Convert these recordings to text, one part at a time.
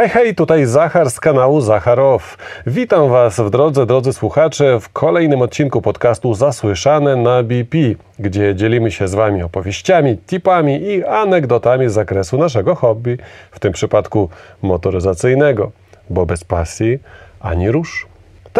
Hej, hej, tutaj Zachar z kanału Zacharow. Witam Was w drodze, drodzy słuchacze, w kolejnym odcinku podcastu Zasłyszane na BP, gdzie dzielimy się z Wami opowieściami, tipami i anegdotami z zakresu naszego hobby, w tym przypadku motoryzacyjnego, bo bez pasji ani rusz.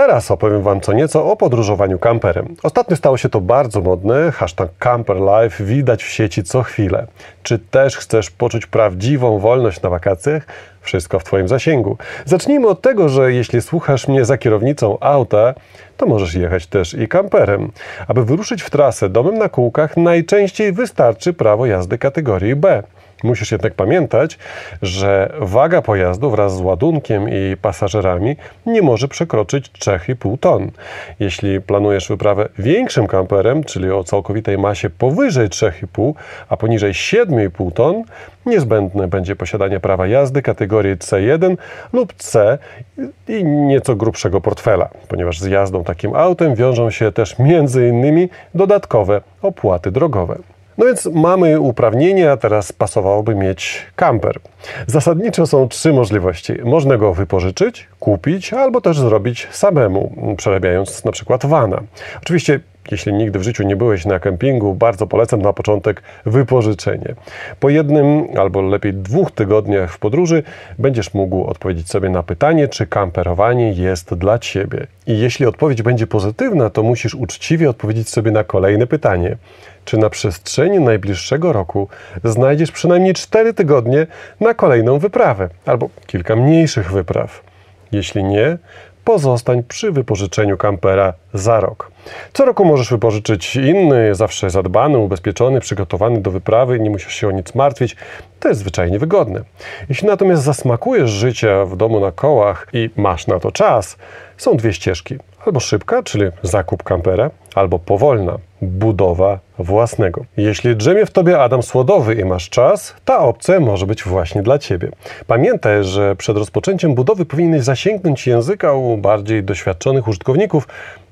Teraz opowiem Wam co nieco o podróżowaniu kamperem. Ostatnio stało się to bardzo modne, hashtag camperlife widać w sieci co chwilę. Czy też chcesz poczuć prawdziwą wolność na wakacjach? Wszystko w Twoim zasięgu. Zacznijmy od tego, że jeśli słuchasz mnie za kierownicą auta, to możesz jechać też i kamperem. Aby wyruszyć w trasę domem na kółkach, najczęściej wystarczy prawo jazdy kategorii B. Musisz jednak pamiętać, że waga pojazdu wraz z ładunkiem i pasażerami nie może przekroczyć 3,5 ton. Jeśli planujesz wyprawę większym kamperem, czyli o całkowitej masie powyżej 3,5, a poniżej 7,5 ton, niezbędne będzie posiadanie prawa jazdy kategorii C1 lub C i nieco grubszego portfela, ponieważ z jazdą takim autem wiążą się też innymi dodatkowe opłaty drogowe. No więc mamy uprawnienia, teraz pasowałoby mieć kamper. Zasadniczo są trzy możliwości. Można go wypożyczyć, kupić albo też zrobić samemu, przerabiając na przykład. Oczywiście jeśli nigdy w życiu nie byłeś na kempingu, bardzo polecam na początek wypożyczenie. Po jednym albo lepiej dwóch tygodniach w podróży będziesz mógł odpowiedzieć sobie na pytanie, czy kamperowanie jest dla Ciebie. I jeśli odpowiedź będzie pozytywna, to musisz uczciwie odpowiedzieć sobie na kolejne pytanie. Czy na przestrzeni najbliższego roku znajdziesz przynajmniej 4 tygodnie na kolejną wyprawę albo kilka mniejszych wypraw? Jeśli nie, pozostań przy wypożyczeniu kampera za rok. Co roku możesz wypożyczyć inny, zawsze zadbany, ubezpieczony, przygotowany do wyprawy, nie musisz się o nic martwić. To jest zwyczajnie wygodne. Jeśli natomiast zasmakujesz życia w domu na kołach i masz na to czas, są dwie ścieżki. Albo szybka, czyli zakup kampera, albo powolna, budowa własnego. Jeśli drzemie w tobie Adam Słodowy i masz czas, ta opcja może być właśnie dla ciebie. Pamiętaj, że przed rozpoczęciem budowy powinieneś zasięgnąć języka u bardziej doświadczonych użytkowników,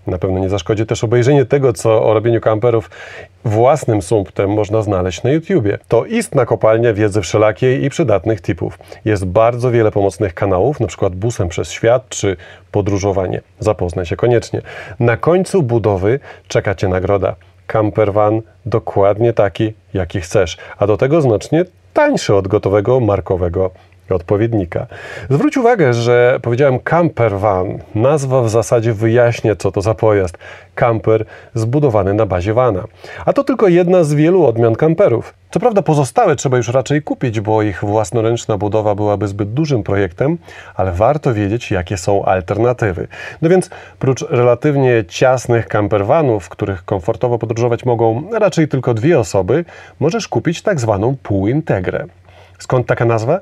na pewno nie zaszkodzi też obejrzenie tego, co o robieniu kamperów własnym sumptem można znaleźć na YouTubie. To istna kopalnia wiedzy wszelakiej i przydatnych tipów. Jest bardzo wiele pomocnych kanałów, np. busem przez świat czy podróżowanie. Zapoznaj się koniecznie. Na końcu budowy czeka Cię nagroda. Campervan dokładnie taki, jaki chcesz, a do tego znacznie tańszy od gotowego markowego odpowiednika. Zwróć uwagę, że powiedziałem camper van. Nazwa w zasadzie wyjaśnia, co to za pojazd. Camper zbudowany na bazie vana. A to tylko jedna z wielu odmian camperów. Co prawda pozostałe trzeba już raczej kupić, bo ich własnoręczna budowa byłaby zbyt dużym projektem, ale warto wiedzieć, jakie są alternatywy. No więc prócz relatywnie ciasnych campervanów, w których komfortowo podróżować mogą raczej tylko dwie osoby, możesz kupić tak zwaną półintegrę. Skąd taka nazwa?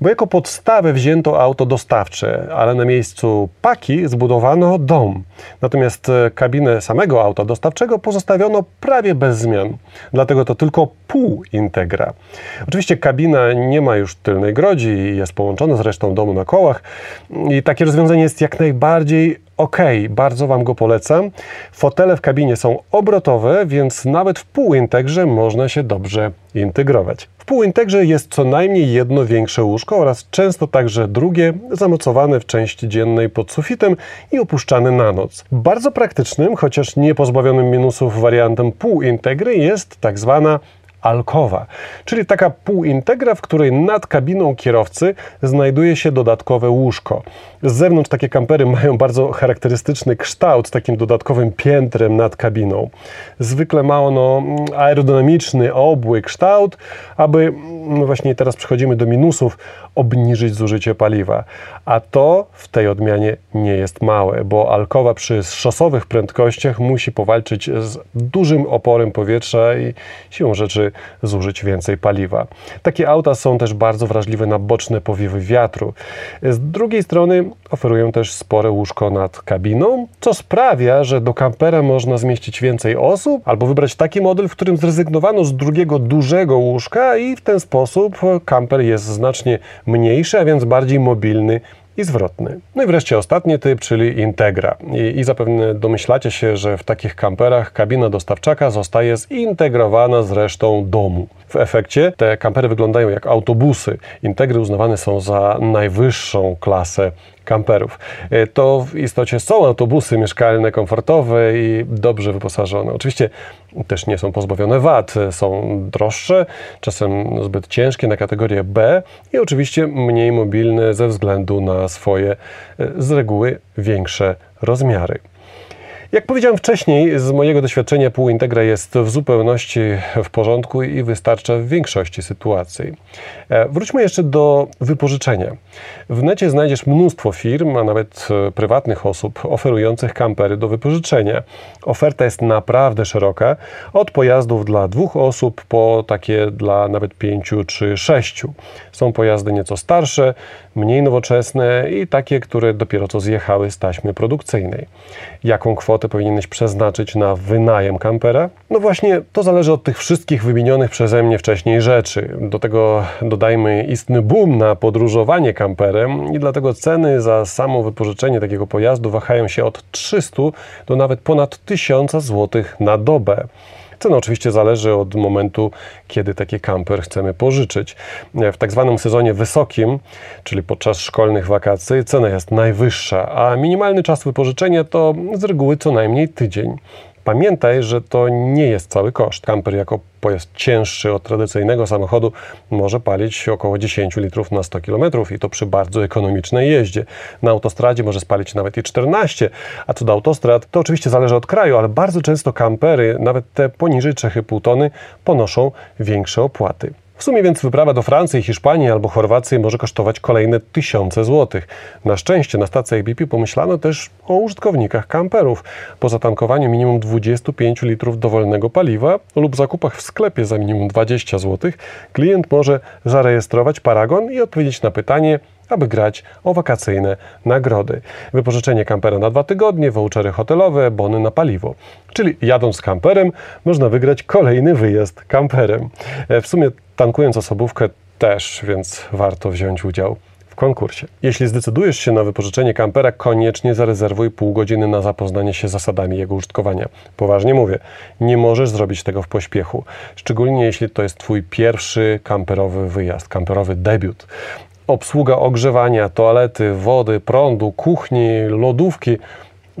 Bo jako podstawę wzięto auto dostawcze, ale na miejscu paki zbudowano dom. Natomiast e, kabinę samego auta dostawczego pozostawiono prawie bez zmian. Dlatego to tylko pół integra. Oczywiście kabina nie ma już tylnej grodzi i jest połączona z resztą domu na kołach. I takie rozwiązanie jest jak najbardziej ok, bardzo Wam go polecam. Fotele w kabinie są obrotowe, więc nawet w półintegrze można się dobrze integrować. W półintegrze jest co najmniej jedno większe łóżko oraz często także drugie zamocowane w części dziennej pod sufitem i opuszczane na noc. Bardzo praktycznym, chociaż nie pozbawionym minusów wariantem półintegry jest tak zwana alkowa, czyli taka półintegra, w której nad kabiną kierowcy znajduje się dodatkowe łóżko. Z zewnątrz takie kampery mają bardzo charakterystyczny kształt z takim dodatkowym piętrem nad kabiną. Zwykle ma ono aerodynamiczny, obły kształt, aby, no właśnie teraz przechodzimy do minusów, obniżyć zużycie paliwa. A to w tej odmianie nie jest małe, bo alkowa przy szosowych prędkościach musi powalczyć z dużym oporem powietrza i siłą rzeczy zużyć więcej paliwa. Takie auta są też bardzo wrażliwe na boczne powiewy wiatru. Z drugiej strony oferują też spore łóżko nad kabiną, co sprawia, że do kampera można zmieścić więcej osób, albo wybrać taki model, w którym zrezygnowano z drugiego dużego łóżka i w ten sposób kamper jest znacznie mniejszy, a więc bardziej mobilny i zwrotny. No i wreszcie ostatni typ, czyli Integra. I, I, zapewne domyślacie się, że w takich kamperach kabina dostawczaka zostaje zintegrowana z resztą domu. W efekcie te kampery wyglądają jak autobusy. Integry uznawane są za najwyższą klasę kamperów. E, to w istocie są autobusy mieszkalne, komfortowe i dobrze wyposażone. Oczywiście też nie są pozbawione wad, są droższe, czasem zbyt ciężkie na kategorię B i oczywiście mniej mobilne ze względu na swoje e, z reguły większe rozmiary. Jak powiedziałem wcześniej, z mojego doświadczenia półintegra jest w zupełności w porządku i wystarcza w większości sytuacji. E, wróćmy jeszcze do wypożyczenia. W necie znajdziesz mnóstwo firm, a nawet e, prywatnych osób oferujących kampery do wypożyczenia. Oferta jest naprawdę szeroka, od pojazdów dla dwóch osób po takie dla nawet pięciu czy sześciu. Są pojazdy nieco starsze, mniej nowoczesne i takie, które dopiero co zjechały z taśmy produkcyjnej. Jaką kwotę powinieneś przeznaczyć na wynajem kampera? No właśnie, to zależy od tych wszystkich wymienionych przeze mnie wcześniej rzeczy. Do tego dodajmy istny boom na podróżowanie kamperem i dlatego ceny za samo wypożyczenie takiego pojazdu wahają się od 300 do nawet ponad 1000 zł na dobę. Cena oczywiście zależy od momentu, kiedy taki kamper chcemy pożyczyć. W tak zwanym sezonie wysokim, czyli podczas szkolnych wakacji, cena jest najwyższa, a minimalny czas wypożyczenia to z reguły co najmniej tydzień. Pamiętaj, że to nie jest cały koszt. Kamper jako pojazd cięższy od tradycyjnego samochodu może palić około 10 litrów na 100 km i to przy bardzo ekonomicznej jeździe. Na autostradzie może spalić nawet i 14, a co do autostrad, to oczywiście zależy od kraju, ale bardzo często kampery, nawet te poniżej 3,5 tony, ponoszą większe opłaty. W sumie więc wyprawa do Francji, Hiszpanii albo Chorwacji może kosztować kolejne tysiące złotych. Na szczęście na stacjach BP pomyślano też o użytkownikach kamperów. Po zatankowaniu minimum 25 litrów dowolnego paliwa lub zakupach w sklepie za minimum 20 zł, klient może zarejestrować paragon i odpowiedzieć na pytanie, aby grać o wakacyjne nagrody. Wypożyczenie kampera na dwa tygodnie, vouchery hotelowe, bony na paliwo. Czyli jadąc kamperem można wygrać kolejny wyjazd kamperem. E, w sumie tankując osobówkę też, więc warto wziąć udział w konkursie. Jeśli zdecydujesz się na wypożyczenie kampera, koniecznie zarezerwuj pół godziny na zapoznanie się z zasadami jego użytkowania. Poważnie mówię, nie możesz zrobić tego w pośpiechu, szczególnie jeśli to jest Twój pierwszy kamperowy wyjazd, kamperowy debiut obsługa ogrzewania, toalety, wody, prądu, kuchni, lodówki.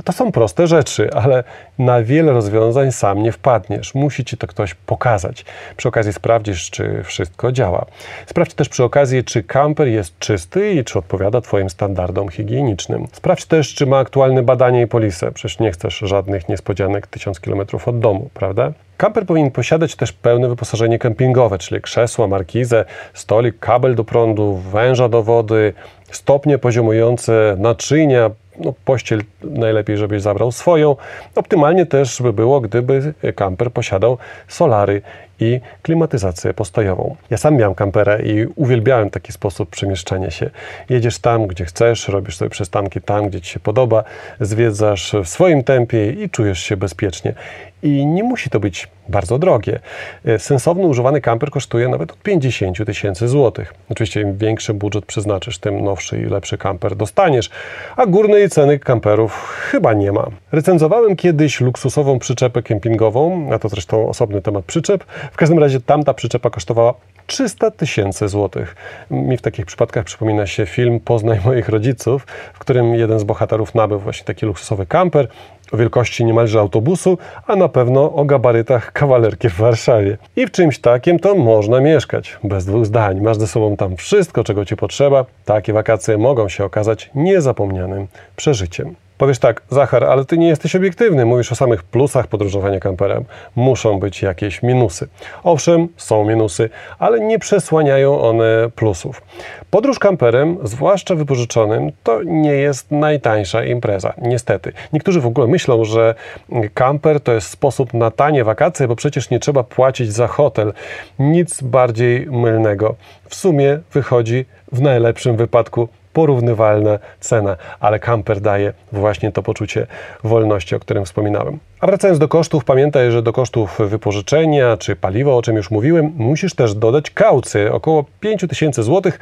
To są proste rzeczy, ale na wiele rozwiązań sam nie wpadniesz. Musi ci to ktoś pokazać. Przy okazji sprawdzisz, czy wszystko działa. Sprawdź też przy okazji, czy kamper jest czysty i czy odpowiada Twoim standardom higienicznym. Sprawdź też, czy ma aktualne badanie i polisę. Przecież nie chcesz żadnych niespodzianek tysiąc kilometrów od domu, prawda? Kamper powinien posiadać też pełne wyposażenie kempingowe, czyli krzesła, markizę, stolik, kabel do prądu, węża do wody, stopnie poziomujące, naczynia, no, pościel najlepiej, żebyś zabrał swoją. Optymalnie też by było, gdyby kamper posiadał solary i klimatyzację postojową. Ja sam miałem kamperę i uwielbiałem taki sposób przemieszczania się. Jedziesz tam, gdzie chcesz, robisz sobie przystanki tam, gdzie ci się podoba, zwiedzasz w swoim tempie i czujesz się bezpiecznie. I nie musi to być bardzo drogie. Sensowny używany kamper kosztuje nawet od 50 tysięcy złotych. Oczywiście im większy budżet przeznaczysz, tym nowszy i lepszy kamper dostaniesz, a górnej ceny kamperów chyba nie ma. Recenzowałem kiedyś luksusową przyczepę kempingową, a to zresztą osobny temat przyczep, w każdym razie tamta przyczepa kosztowała 300 tysięcy złotych. Mi w takich przypadkach przypomina się film Poznaj moich rodziców, w którym jeden z bohaterów nabył właśnie taki luksusowy kamper o wielkości niemalże autobusu, a na pewno o gabarytach kawalerki w Warszawie. I w czymś takim to można mieszkać, bez dwóch zdań. Masz ze sobą tam wszystko, czego ci potrzeba. Takie wakacje mogą się okazać niezapomnianym przeżyciem. Powiesz tak, Zachar, ale ty nie jesteś obiektywny, mówisz o samych plusach podróżowania kamperem. Muszą być jakieś minusy. Owszem, są minusy, ale nie przesłaniają one plusów. Podróż kamperem, zwłaszcza wypożyczonym, to nie jest najtańsza impreza. Niestety. Niektórzy w ogóle myślą, że kamper to jest sposób na tanie wakacje, bo przecież nie trzeba płacić za hotel. Nic bardziej mylnego. W sumie wychodzi w najlepszym wypadku porównywalna cena, ale kamper daje właśnie to poczucie wolności, o którym wspominałem. A wracając do kosztów, pamiętaj, że do kosztów wypożyczenia czy paliwa, o czym już mówiłem, musisz też dodać kaucję, około 5000 zł,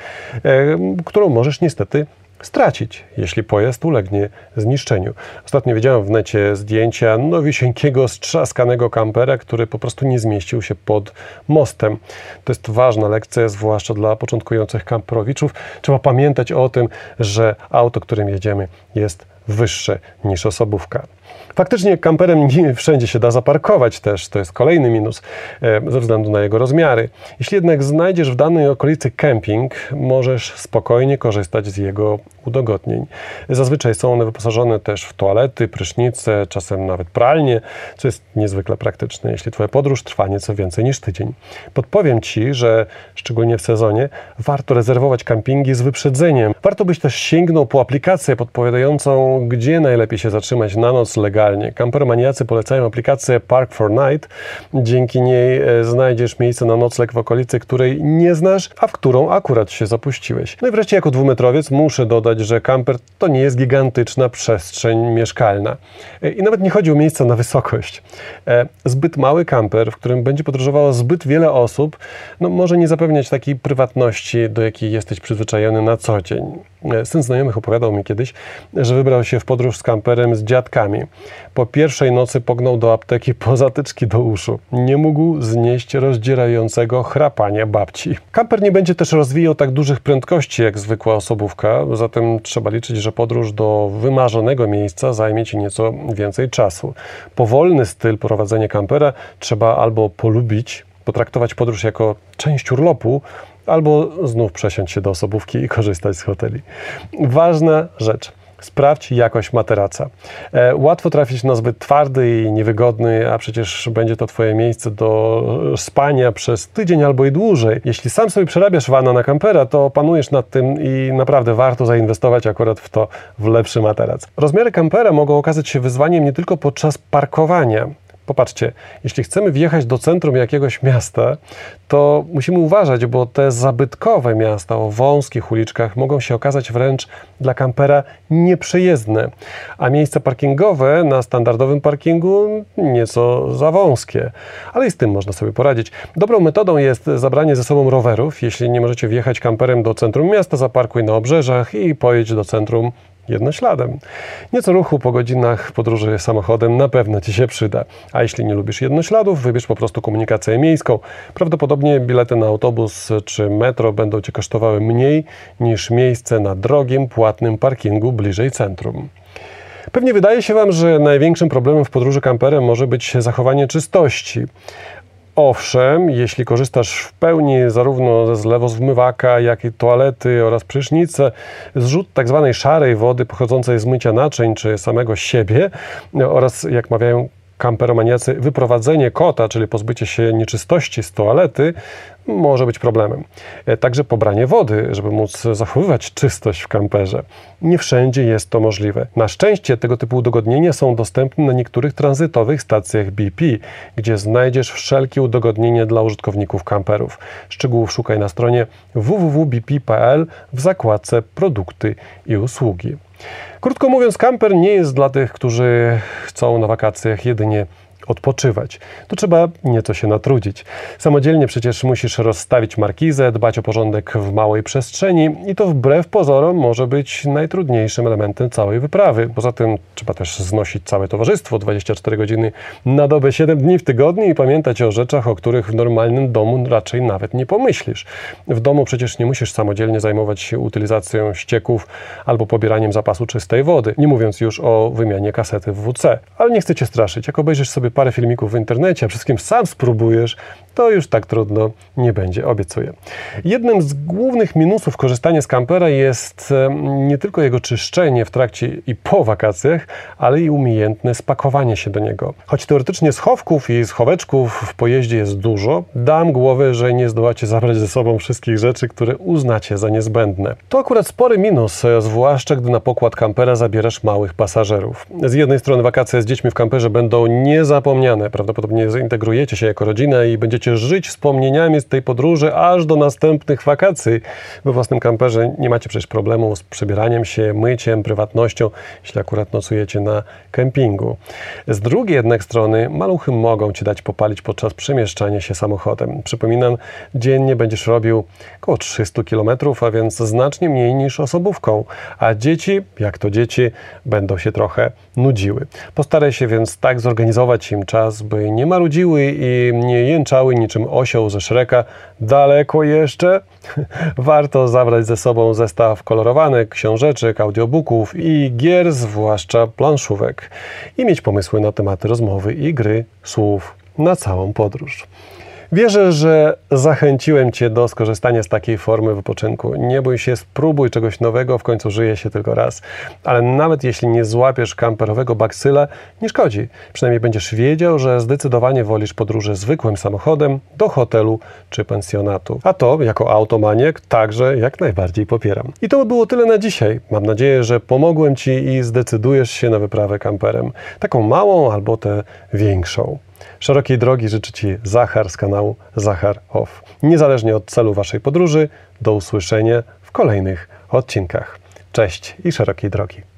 e, którą możesz niestety stracić, jeśli pojazd ulegnie zniszczeniu. Ostatnio widziałem w necie zdjęcia nowisieńkiego, strzaskanego kampera, który po prostu nie zmieścił się pod mostem. To jest ważna lekcja, zwłaszcza dla początkujących kamperowiczów. Trzeba pamiętać o tym, że auto, którym jedziemy, jest wyższe niż osobówka. Faktycznie kamperem nie wszędzie się da zaparkować też, to jest kolejny minus e, ze względu na jego rozmiary. Jeśli jednak znajdziesz w danej okolicy kemping, możesz spokojnie korzystać z jego udogodnień. Zazwyczaj są one wyposażone też w toalety, prysznice, czasem nawet pralnie, co jest niezwykle praktyczne, jeśli Twoja podróż trwa nieco więcej niż tydzień. Podpowiem Ci, że szczególnie w sezonie warto rezerwować kampingi z wyprzedzeniem. Warto byś też sięgnął po aplikację podpowiadającą, gdzie najlepiej się zatrzymać na noc legalnie. Kampermaniacy polecają aplikację Park for Night. Dzięki niej e, znajdziesz miejsce na nocleg w okolicy, której nie znasz, a w którą akurat się zapuściłeś. No i wreszcie jako dwumetrowiec muszę dodać, że kamper to nie jest gigantyczna przestrzeń mieszkalna. E, I nawet nie chodzi o miejsca na wysokość. E, zbyt mały kamper, w którym będzie podróżowało zbyt wiele osób, no może nie zapewniać takiej prywatności, do jakiej jesteś przyzwyczajony na co dzień. E, syn znajomych opowiadał mi kiedyś, że wybrał się w podróż z kamperem z dziadkami. Po pierwszej nocy pognął do apteki po zatyczki do uszu. Nie mógł znieść rozdzierającego chrapania babci. Kamper nie będzie też rozwijał tak dużych prędkości jak zwykła osobówka, zatem trzeba liczyć, że podróż do wymarzonego miejsca zajmie Ci nieco więcej czasu. Powolny styl prowadzenia kampera trzeba albo polubić, potraktować podróż jako część urlopu, albo znów przesiąść się do osobówki i korzystać z hoteli. Ważna rzecz. Sprawdź jakość materaca. E, łatwo trafić na zbyt twardy i niewygodny, a przecież będzie to Twoje miejsce do spania przez tydzień albo i dłużej. Jeśli sam sobie przerabiasz wana na kampera, to panujesz nad tym i naprawdę warto zainwestować akurat w to, w lepszy materac. Rozmiary kampera mogą okazać się wyzwaniem nie tylko podczas parkowania, Popatrzcie, jeśli chcemy wjechać do centrum jakiegoś miasta, to musimy uważać, bo te zabytkowe miasta o wąskich uliczkach mogą się okazać wręcz dla kampera nieprzejezdne, a miejsca parkingowe na standardowym parkingu nieco za wąskie. Ale i z tym można sobie poradzić. Dobrą metodą jest zabranie ze sobą rowerów. Jeśli nie możecie wjechać kamperem do centrum miasta, zaparkuj na obrzeżach i pojedź do centrum jednośladem. Nieco ruchu po godzinach podróży samochodem na pewno Ci się przyda. A jeśli nie lubisz jednośladów, wybierz po prostu komunikację miejską. Prawdopodobnie bilety na autobus czy metro będą Cię kosztowały mniej niż miejsce na drogim, płatnym parkingu bliżej centrum. Pewnie wydaje się Wam, że największym problemem w podróży kamperem może być zachowanie czystości. Owszem, jeśli korzystasz w pełni zarówno z wmywaka, jak i toalety oraz prysznice, zrzut tak zwanej szarej wody pochodzącej z mycia naczyń czy samego siebie oraz, jak mawiają kamperomaniacy, wyprowadzenie kota, czyli pozbycie się nieczystości z toalety, może być problemem. E, także pobranie wody, żeby móc zachowywać czystość w kamperze. Nie wszędzie jest to możliwe. Na szczęście tego typu udogodnienia są dostępne na niektórych tranzytowych stacjach BP, gdzie znajdziesz wszelkie udogodnienia dla użytkowników kamperów. Szczegółów szukaj na stronie www.bp.pl w zakładce Produkty i usługi. Krótko mówiąc, kamper nie jest dla tych, którzy chcą na wakacjach jedynie odpoczywać. Tu trzeba nieco się natrudzić. Samodzielnie przecież musisz rozstawić markizę, dbać o porządek w małej przestrzeni i to wbrew pozorom może być najtrudniejszym elementem całej wyprawy. Poza tym trzeba też znosić całe towarzystwo 24 godziny na dobę 7 dni w tygodniu i pamiętać o rzeczach, o których w normalnym domu raczej nawet nie pomyślisz. W domu przecież nie musisz samodzielnie zajmować się utylizacją ścieków albo pobieraniem zapasu czystej wody, nie mówiąc już o wymianie kasety w WC. Ale nie chcę cię straszyć. Jak obejrzysz sobie parę filmików w internecie, a wszystkim sam spróbujesz, to już tak trudno nie będzie, obiecuję. Jednym z głównych minusów korzystania z kampera jest nie tylko jego czyszczenie w trakcie i po wakacjach, ale i umiejętne spakowanie się do niego. Choć teoretycznie schowków i schoweczków w pojeździe jest dużo, dam głowę, że nie zdołacie zabrać ze sobą wszystkich rzeczy, które uznacie za niezbędne. To akurat spory minus, zwłaszcza gdy na pokład kampera zabierasz małych pasażerów. Z jednej strony wakacje z dziećmi w kamperze będą niezapomniane, prawdopodobnie zintegrujecie się jako rodzina i będziecie będziecie żyć wspomnieniami z tej podróży aż do następnych wakacji. We własnym kamperze nie macie przecież problemu z przebieraniem się, myciem, prywatnością, jeśli akurat nocujecie na kempingu. Z drugiej jednak strony maluchy mogą Ci dać popalić podczas przemieszczania się samochodem. Przypominam, dziennie będziesz robił około 300 km, a więc znacznie mniej niż osobówką, a dzieci, jak to dzieci, będą się trochę nudziły. Postaraj się więc tak zorganizować im czas, by nie marudziły i nie jęczały niczym osioł ze Szreka. Daleko jeszcze? Warto zabrać ze sobą zestaw kolorowanek, książeczek, audiobooków i gier, zwłaszcza planszówek. I mieć pomysły na tematy rozmowy i gry słów na całą podróż. Wierzę, że zachęciłem Cię do skorzystania z takiej formy wypoczynku. Nie bój się, spróbuj czegoś nowego, w końcu żyje się tylko raz. Ale nawet jeśli nie złapiesz kamperowego baksyla, nie szkodzi. Przynajmniej będziesz wiedział, że zdecydowanie wolisz podróże zwykłym samochodem do hotelu czy pensjonatu. A to, jako automaniek, także jak najbardziej popieram. I to by było tyle na dzisiaj. Mam nadzieję, że pomogłem Ci i zdecydujesz się na wyprawę kamperem. Taką małą albo tę większą. Szerokiej drogi życzy Ci Zachar z kanału Zachar Off. Niezależnie od celu Waszej podróży, do usłyszenia w kolejnych odcinkach. Cześć i szerokiej drogi.